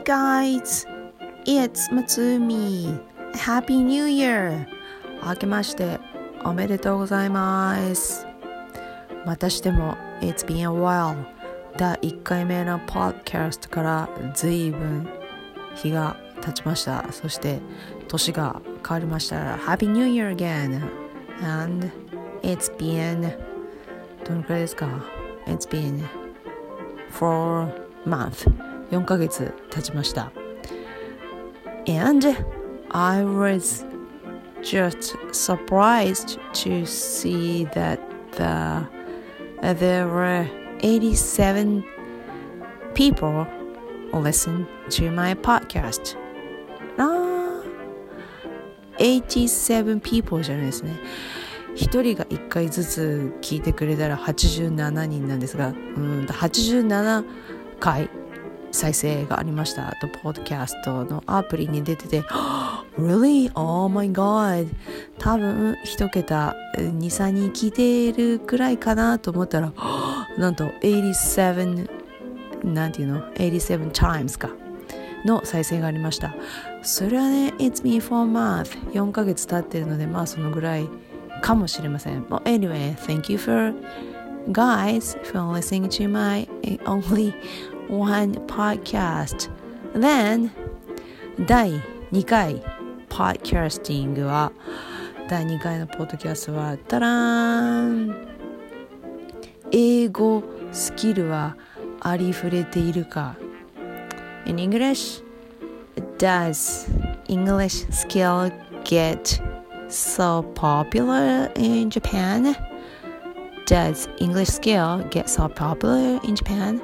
Hi guys, it's Matsumi. Happy New Year! 明けましておめでとうございます。またしても It's been a while 第1回目のポッドキャストから随分日が経ちました。そして年が変わりました。Happy New Year again! And it's been どのくらいですか ?It's been 4 month 4ヶ月経ちました。And I was just surprised to see that the, there were 87 people listen to my podcast. あ87 people じゃないですね。1人が1回ずつ聞いてくれたら87人なんですが、うん87回再生がありました。と、ポッドキャストのアプリに出てて、Really? Oh my god! 多分、一桁、2、3人聞いてるくらいかなと思ったら、なんと、87、なんていうの ?87 times か。の再生がありました。それはね、It's me for month。4ヶ月経ってるので、まあそのぐらいかもしれません。But anyway, thank you for guys for listening to my only one podcast. Then, 第2回、ポッドキャスティングは、第2回のポッドキャストは、たらーん英語スキルはありふれているか In English, does English skill get so popular in Japan? Does English skill get so popular in Japan?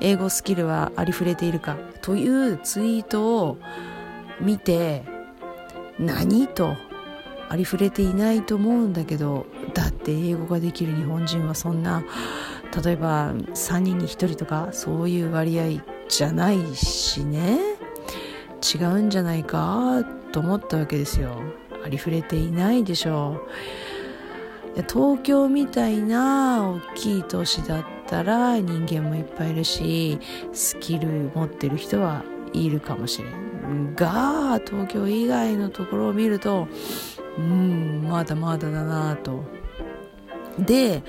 英語スキルはありふれているかというツイートを見て何とありふれていないと思うんだけどだって英語ができる日本人はそんな例えば3人に1人とかそういう割合じゃないしね。違うんじゃないかと思ったわけですよ。ありふれていないでしょう。東京みたいな大きい都市だってたら人間もいっぱいいるしスキル持ってる人はいるかもしれん。が東京以外のところを見るとうんまだまだだなと。で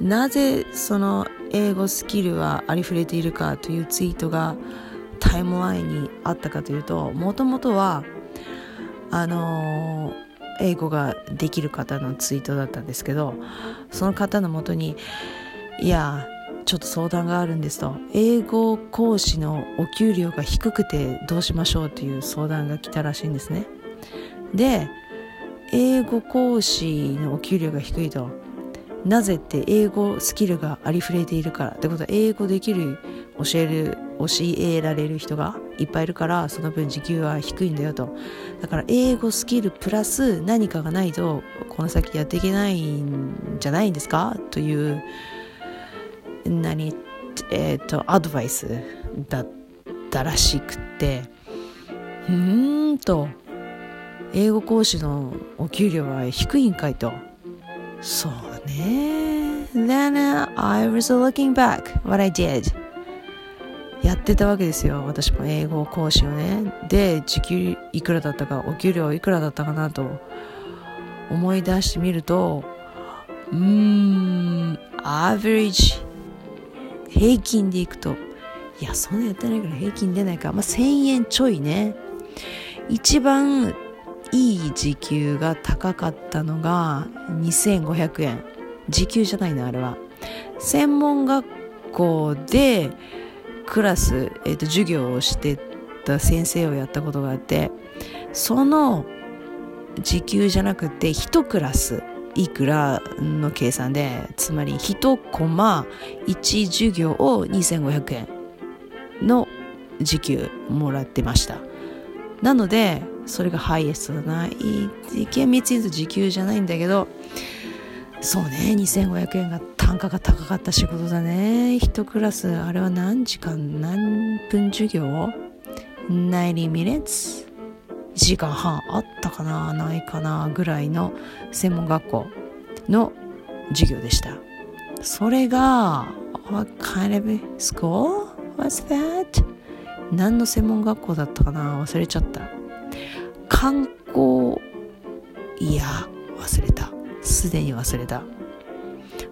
なぜその英語スキルはありふれているかというツイートがタイムラインにあったかというともともとはあのー英語ができる方のツイートだったんですけどその方のもとにいやちょっと相談があるんですと。英語講師のお給料が低くてどうしましょうという相談が来たらしいんですね。で英語講師のお給料が低いと。なぜって英語スキルがありふれているからってこと。は英語できる教える教えられる人がいっぱいいるからその分時給は低いんだよと。だから英語スキルプラス何かがないとこの先やっていけないんじゃないんですか？という何えっ、ー、とアドバイスだったらしくて。うーんと。英語講師のお給料は低いんかいと。そうね。Then I was looking back what I did. やってたわけですよ。私も英語講師をね。で時給いくらだったかお給料いくらだったかなと思い出してみるとうーんアベレージ平均でいくと。いやそんなやってないから平均出ないか。まあ1000円ちょいね。一番いい時給が高かったのが2500円。時給じゃないなあれは。専門学校でクラス、えーと、授業をしてた先生をやったことがあってその時給じゃなくて1クラスいくらの計算でつまり1コマ1授業を2500円の時給もらってました。なのでそれがハイエストだな厳密に言うと時給じゃないんだけどそうね2500円が単価が高かった仕事だね。1クラスあれは何時間何分授業 ?90 minutes 1時間半あったかなないかなぐらいの専門学校の授業でした。それが What kind of school? Was that? 何の専門学校だったかな？忘れちゃった。観光いや忘れた。すでに忘れた。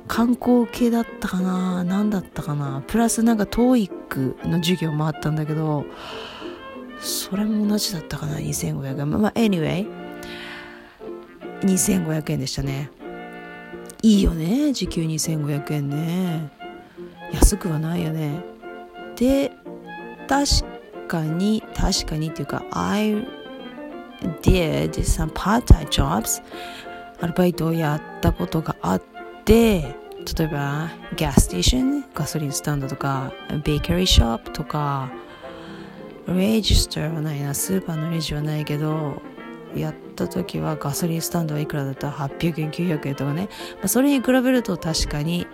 観光系だったかな？何だったかな？プラスなんか TOEIC の授業もあったんだけどそれも同じだったかな2500円。まあ anyway 2500円でしたね。いいよね時給2500円ね。安くはないよね。で確かに確かにっていうか I did some part-time jobs アルバイトをやったことがあって例えばガスステーションガソリンスタンドとかベーカリーショップとかレジスターはないな。スーパーのレジはないけどやった時はガソリンスタンドはいくらだった？800円900円とかね、まあ、それに比べると確かに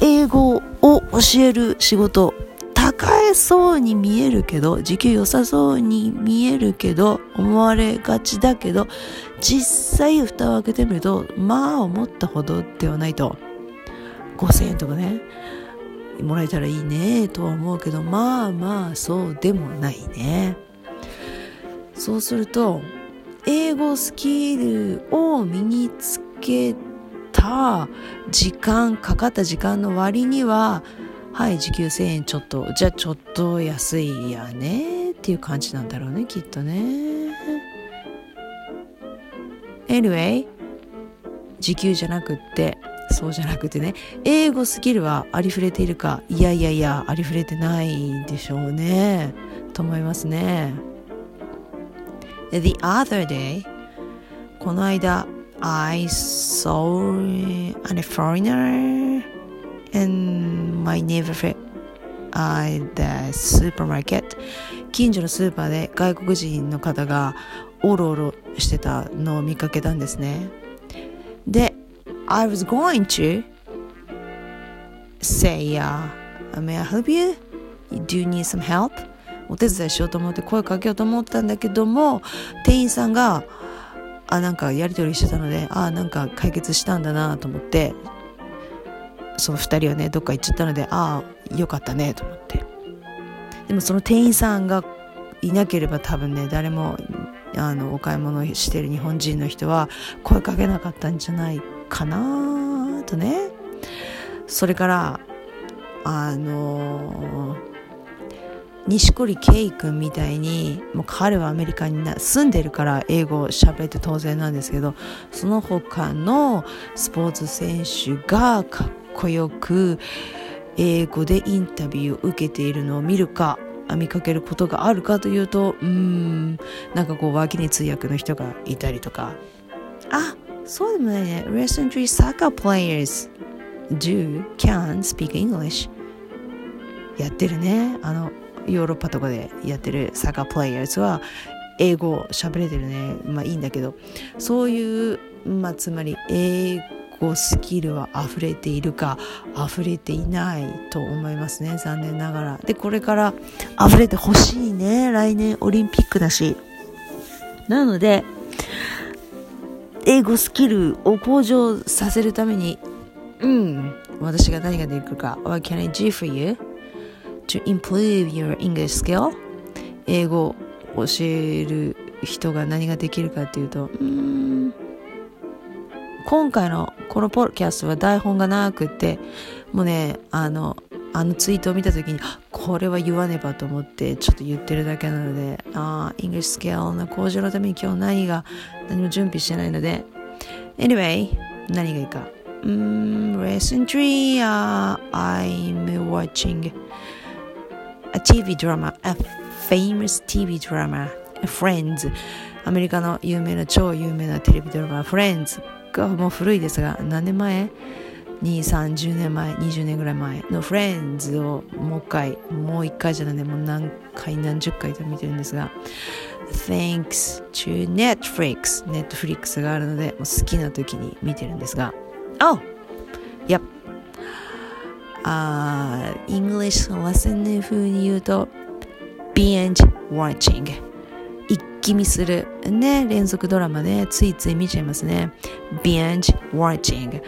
英語を教える仕事高えそうに見えるけど時給良さそうに見えるけど思われがちだけど実際蓋を開けてみるとまあ思ったほどではないと。5000円とかね。もらえたらいいねとは思うけどまあまあそうでもないね。そうすると英語スキルを身につけた時間かかった時間の割にははい時給1000円ちょっとじゃあちょっと安いやねっていう感じなんだろうねきっとね。Anyway 時給じゃなくってそうじゃなくてね英語スキルはありふれているかいやいやいやありふれてないでしょうね。と思いますね。The other day この間 I saw a foreigner in my neighborhood uh, the supermarket. 近所のスーパーで外国人の方がおろおろしてたのを見かけたんですね。で I was going to say、uh, May I help you? Do you need some help? お手伝いしようと思って声かけようと思ったんだけども店員さんがあなんかやり取りしてたのであなんか解決したんだなと思ってその2人はねどっか行っちゃったのでああよかったねと思ってでもその店員さんがいなければ多分ね誰もあのお買い物してる日本人の人は声かけなかったんじゃないかなとね。それからあの錦織圭君みたいにもう彼はアメリカに住んでるから英語を喋って当然なんですけどその他のスポーツ選手がかっこよく英語でインタビューを受けているのを見るか見かけることがあるかというとうんなんかこう脇に通訳の人がいたりとか。あそうでもないね。Recently soccer players do can speak English. やってるね。あのヨーロッパとかでやってるサッカープレイヤーズは英語喋れてるね。まあいいんだけど。そういうまあつまり英語スキルは溢れているか溢れていないと思いますね。残念ながら。でこれから溢れてほしいね。来年オリンピックだし。なので英語スキルを向上させるためにうん私が何ができるか What can I do for you? to improve your English skill? 英語を教える人が何ができるかっていうとうん今回のこのポッドキャストは台本がなくってもうねあのあのツイートを見た時にこれは言わねばと思ってちょっと言ってるだけなのでああ English skill の向上のために今日何が何も準備してないので。Anyway 何がいいか。うん recently、uh, I'm watching a TV drama, a famous TV drama, Friends アメリカの有名な超有名なテレビドラマ Friends がもう古いですが何年前？2、30年前、20年ぐらい前の Friends をもう一回、もう一回じゃないね、もう何回何十回と見てるんですが Thanks to Netflix Netflix があるので好きな時に見てるんですが Oh! Yep. あ English lesson 風に言うと binge watching. 一気見する。ね連続ドラマね。ついつい見ちゃいますね。binge watching.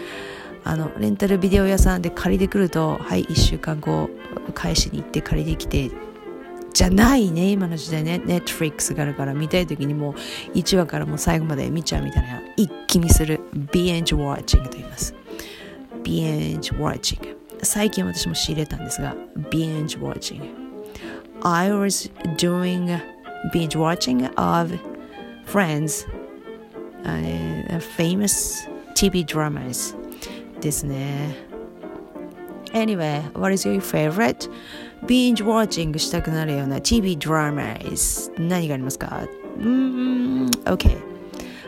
あのレンタルビデオ屋さんで借りてくるとはい1週間後返しに行って借りてきてじゃないね今の時代ね。Netflix があるから見たい時にもう1話からもう最後まで見ちゃうみたいな一気見する binge watching と言います。binge watching 最近私も仕入れたんですが binge watching I was doing binge watching of Friends、uh, famous TV dramas ですね。Anyway, what is your favorite? binge watching したくなるような TV dramas 何がありますか？うん OK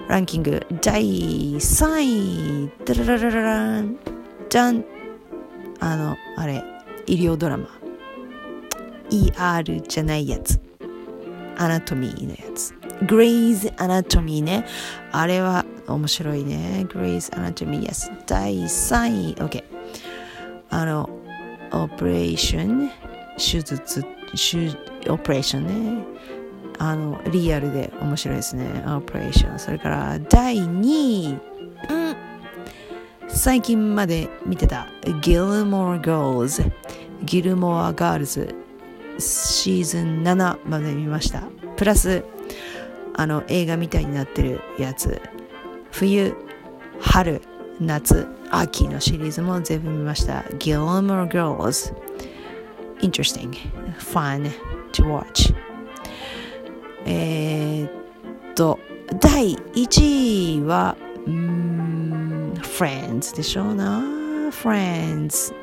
ランキング。第3位。ダラララララン。じゃんあのあれ。医療ドラマ。ER じゃないやつ。アナトミーのやつ。Grey's Anatomy ね。あれは面白いね。Grey's Anatomy yes 第3位。OK あのオペレーション手術。オペレーションね。あのリアルで面白いですね。オペレーションそれから第2位、うん、最近まで見てた。ギルモア・ガールズギルモア・ガールズシーズン7まで見ました。プラスあの映画みたいになってるやつ。冬春夏秋のシリーズも全部見ました。Gilmore Girls. Interesting. Fun to watch. え、っと第1位はうん Friends でしょうな。Friends.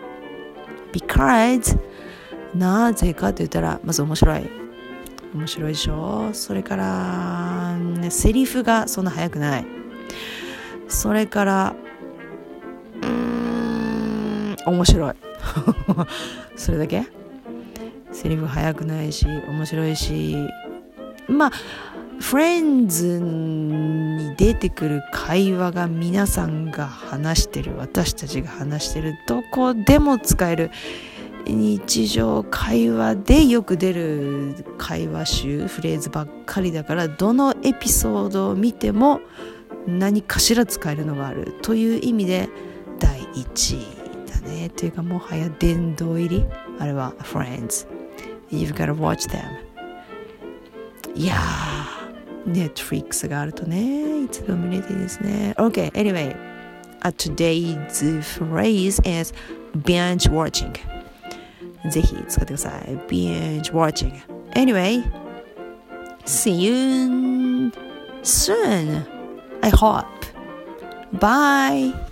Because なぜかと言ったらまず面白い。面白いでしょそれから、ね、セリフがそんな速くない。それからうーん面白い。それだけ？セリフ速くないし面白いし。まあフレンズに出てくる会話が皆さんが話してる私たちが話してるどこでも使える。日常会話でよく出る会話集フレーズばっかりだからどのエピソードを見ても何かしら使えるのがあるという意味で第1位だねというかもはや殿堂入りあれは Friends You've gotta watch them いやー Netflix があるとねいつでも見れていいですね OK anyway today's phrase is binge watching ぜひ使ってください。binge watching. Anyway, see you soon. I hope. Bye.